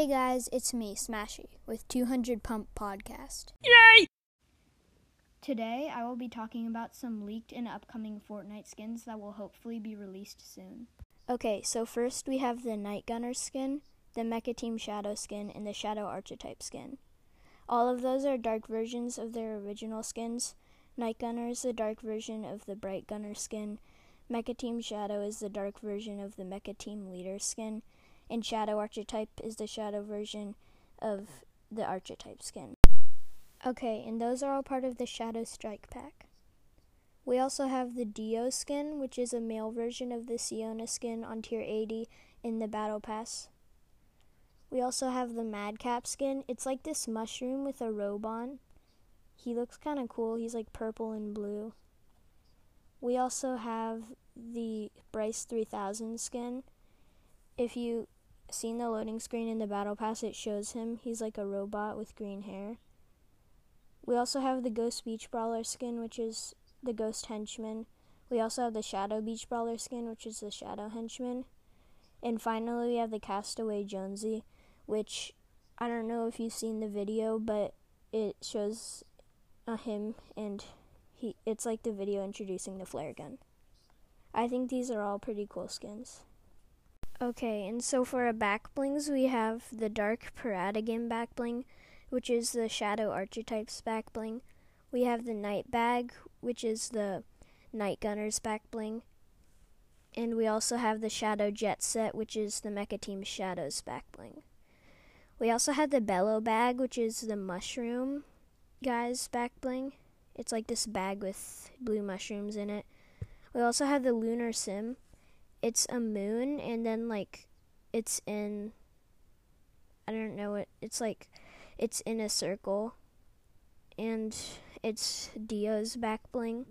Hey guys, it's me, Smashy, with 200 Pump Podcast. Yay! Today I will be talking about some leaked and upcoming Fortnite skins that will hopefully be released soon. Okay, so first we have the Night Gunner skin, the Mecha Team Shadow skin, and the Shadow Archetype skin. All of those are dark versions of their original skins. Night Gunner is the dark version of the Bright Gunner skin. Mecha Team Shadow is the dark version of the Mecha Team Leader skin and Shadow Archetype is the Shadow version of the Archetype skin. Okay, and those are all part of the Shadow Strike pack. We also have the Dio skin, which is a male version of the Siona skin on tier 80 in the Battle Pass. We also have the Madcap skin. It's like this mushroom with a robe on. He looks kind of cool. He's like purple and blue. We also have the Bryce 3000 skin. If you seen the loading screen in the battle pass, it shows him. He's like a robot with green hair. We also have the Ghost Beach Brawler skin, which is the Ghost Henchman. We also have the Shadow Beach Brawler skin, which is the Shadow Henchman. And finally, we have the Castaway Jonesy, which I don't know if you've seen the video, but it shows uh, him and he. It's like the video introducing the flare gun. I think these are all pretty cool skins. Okay, and so for our back blings, we have the Dark Paradigan back bling, which is the Shadow Archetypes back bling. We have the Night Bag, which is the Night Gunner's back bling. And we also have the Shadow Jet Set, which is the Mecha Team Shadows back bling. We also have the Bellow Bag, which is the Mushroom guy's back bling. It's like this bag with blue mushrooms in it. We also have the Lunar Sim, it's a moon and then like it's in I don't know what it's like it's in a circle and it's Dio's back bling.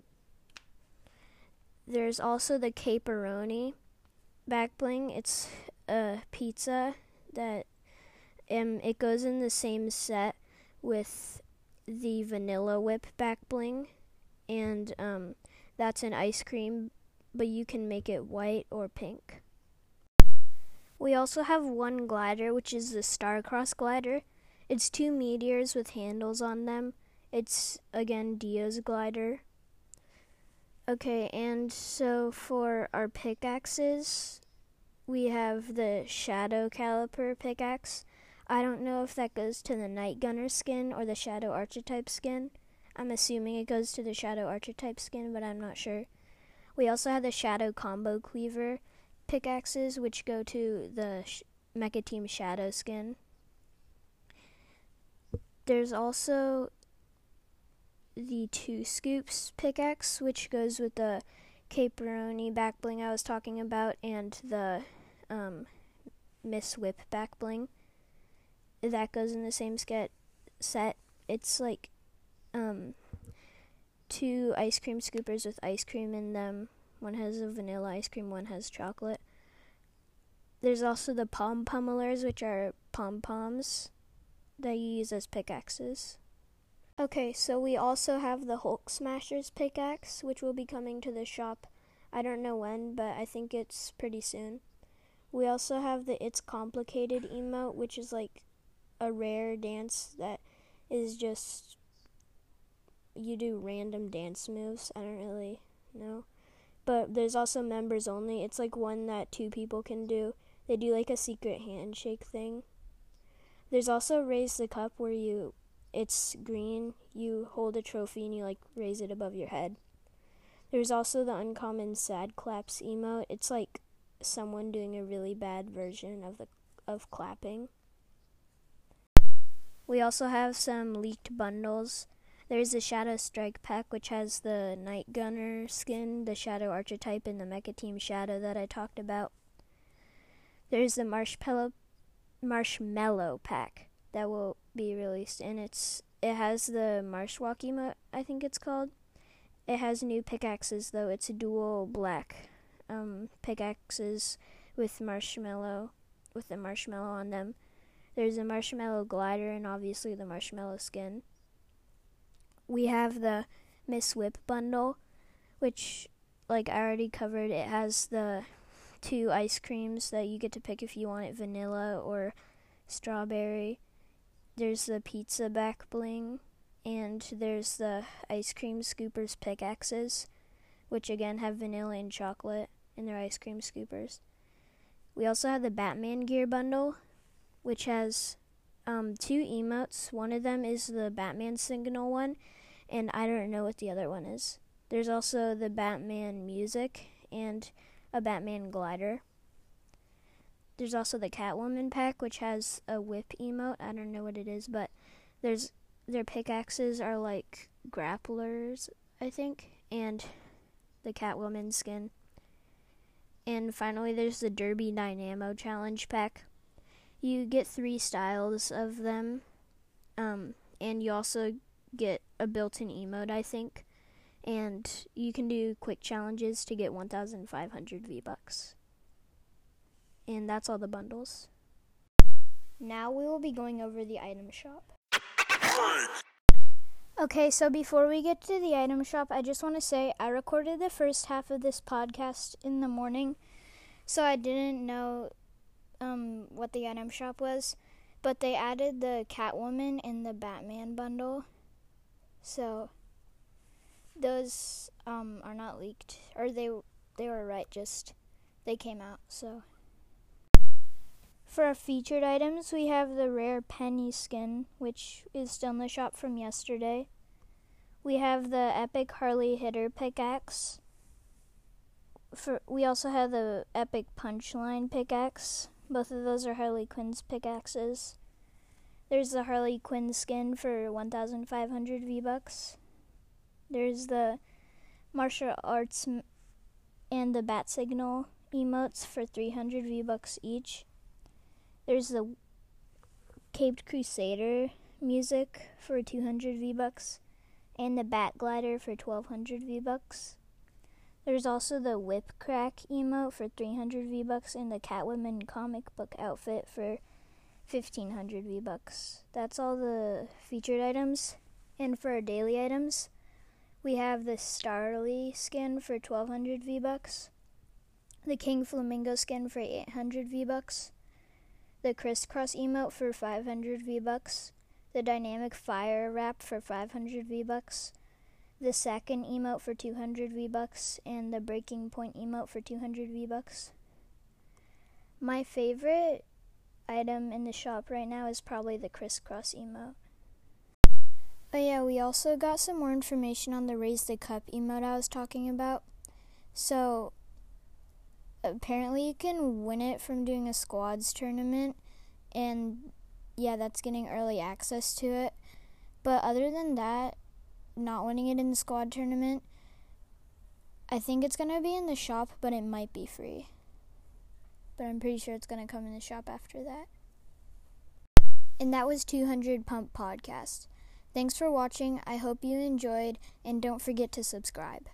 There's also the caperoni back bling. It's a pizza that um it goes in the same set with the vanilla whip back bling and um that's an ice cream but you can make it white or pink. We also have one glider, which is the Starcross glider. It's two meteors with handles on them. It's again Dio's glider. Okay, and so for our pickaxes, we have the Shadow Caliper pickaxe. I don't know if that goes to the Night Gunner skin or the Shadow Archetype skin. I'm assuming it goes to the Shadow Archetype skin, but I'm not sure. We also have the Shadow Combo Cleaver pickaxes, which go to the sh- Mecha Team Shadow skin. There's also the Two Scoops pickaxe, which goes with the Caperoni back bling I was talking about, and the um, Miss Whip back bling. That goes in the same set. Set. It's like um, two ice cream scoopers with ice cream in them. One has a vanilla ice cream, one has chocolate. There's also the pom pummelers, which are pom poms that you use as pickaxes. Okay, so we also have the Hulk Smashers pickaxe, which will be coming to the shop. I don't know when, but I think it's pretty soon. We also have the It's Complicated emote, which is like a rare dance that is just you do random dance moves. I don't really know. But there's also members only. It's like one that two people can do. They do like a secret handshake thing. There's also raise the cup where you it's green, you hold a trophy and you like raise it above your head. There's also the uncommon sad claps emote. It's like someone doing a really bad version of the of clapping. We also have some leaked bundles. There's the Shadow Strike pack, which has the Night Gunner skin, the Shadow Archetype, and the Mecha Team Shadow that I talked about. There's the Marshmallow Marshmallow pack that will be released, and it's it has the Marshwalk emote, I think it's called. It has new pickaxes though. It's dual black um, pickaxes with marshmallow with the marshmallow on them. There's a marshmallow glider and obviously the marshmallow skin we have the Miss Whip bundle, which, like I already covered, it has the two ice creams that you get to pick if you want it vanilla or strawberry. There's the pizza back bling, and there's the ice cream scoopers pickaxes, which again have vanilla and chocolate in their ice cream scoopers. We also have the Batman gear bundle, which has um, two emotes. One of them is the Batman signal one, and I don't know what the other one is. There's also the Batman music and a Batman glider. There's also the Catwoman pack, which has a whip emote. I don't know what it is, but there's their pickaxes are like grapplers, I think, and the Catwoman skin. And finally, there's the Derby Dynamo Challenge pack. You get three styles of them, um, and you also get a built in emote, I think. And you can do quick challenges to get 1,500 V Bucks. And that's all the bundles. Now we will be going over the item shop. Okay, so before we get to the item shop, I just want to say I recorded the first half of this podcast in the morning, so I didn't know um, what the item shop was, but they added the Catwoman in the Batman bundle, so those um, are not leaked, or they they were right, just they came out. So for our featured items, we have the rare penny skin, which is still in the shop from yesterday. We have the epic Harley hitter pickaxe. For we also have the epic punchline pickaxe. Both of those are Harley Quinn's pickaxes. There's the Harley Quinn skin for 1,500 V bucks. There's the martial arts and the bat signal emotes for 300 V bucks each. There's the Caped Crusader music for 200 V bucks and the Bat Glider for 1200 V bucks. There's also the Whip Crack emote for 300 V bucks and the Catwoman comic book outfit for 1500 V bucks. That's all the featured items. And for our daily items, we have the Starly skin for 1200 V bucks, the King Flamingo skin for 800 V bucks, the crisscross emote for 500 V-Bucks, the dynamic fire wrap for 500 V-Bucks, the second emote for 200 V-Bucks, and the breaking point emote for 200 V-Bucks. My favorite item in the shop right now is probably the crisscross emote. Oh yeah, we also got some more information on the raise the cup emote I was talking about. So apparently you can win it from doing a squads tournament and yeah that's getting early access to it but other than that not winning it in the squad tournament i think it's going to be in the shop but it might be free but i'm pretty sure it's going to come in the shop after that. And that was 200 pump podcast. Thanks for watching. I hope you enjoyed and don't forget to subscribe